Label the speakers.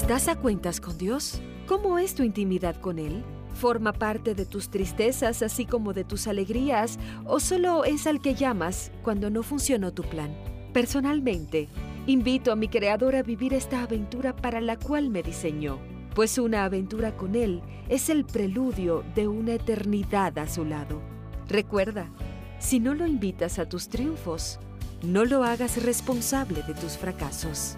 Speaker 1: ¿Estás a cuentas con Dios? ¿Cómo es tu intimidad con Él? ¿Forma parte de tus tristezas así como de tus alegrías o solo es al que llamas cuando no funcionó tu plan? Personalmente, invito a mi Creador a vivir esta aventura para la cual me diseñó, pues una aventura con Él es el preludio de una eternidad a su lado. Recuerda, si no lo invitas a tus triunfos, no lo hagas responsable de tus fracasos.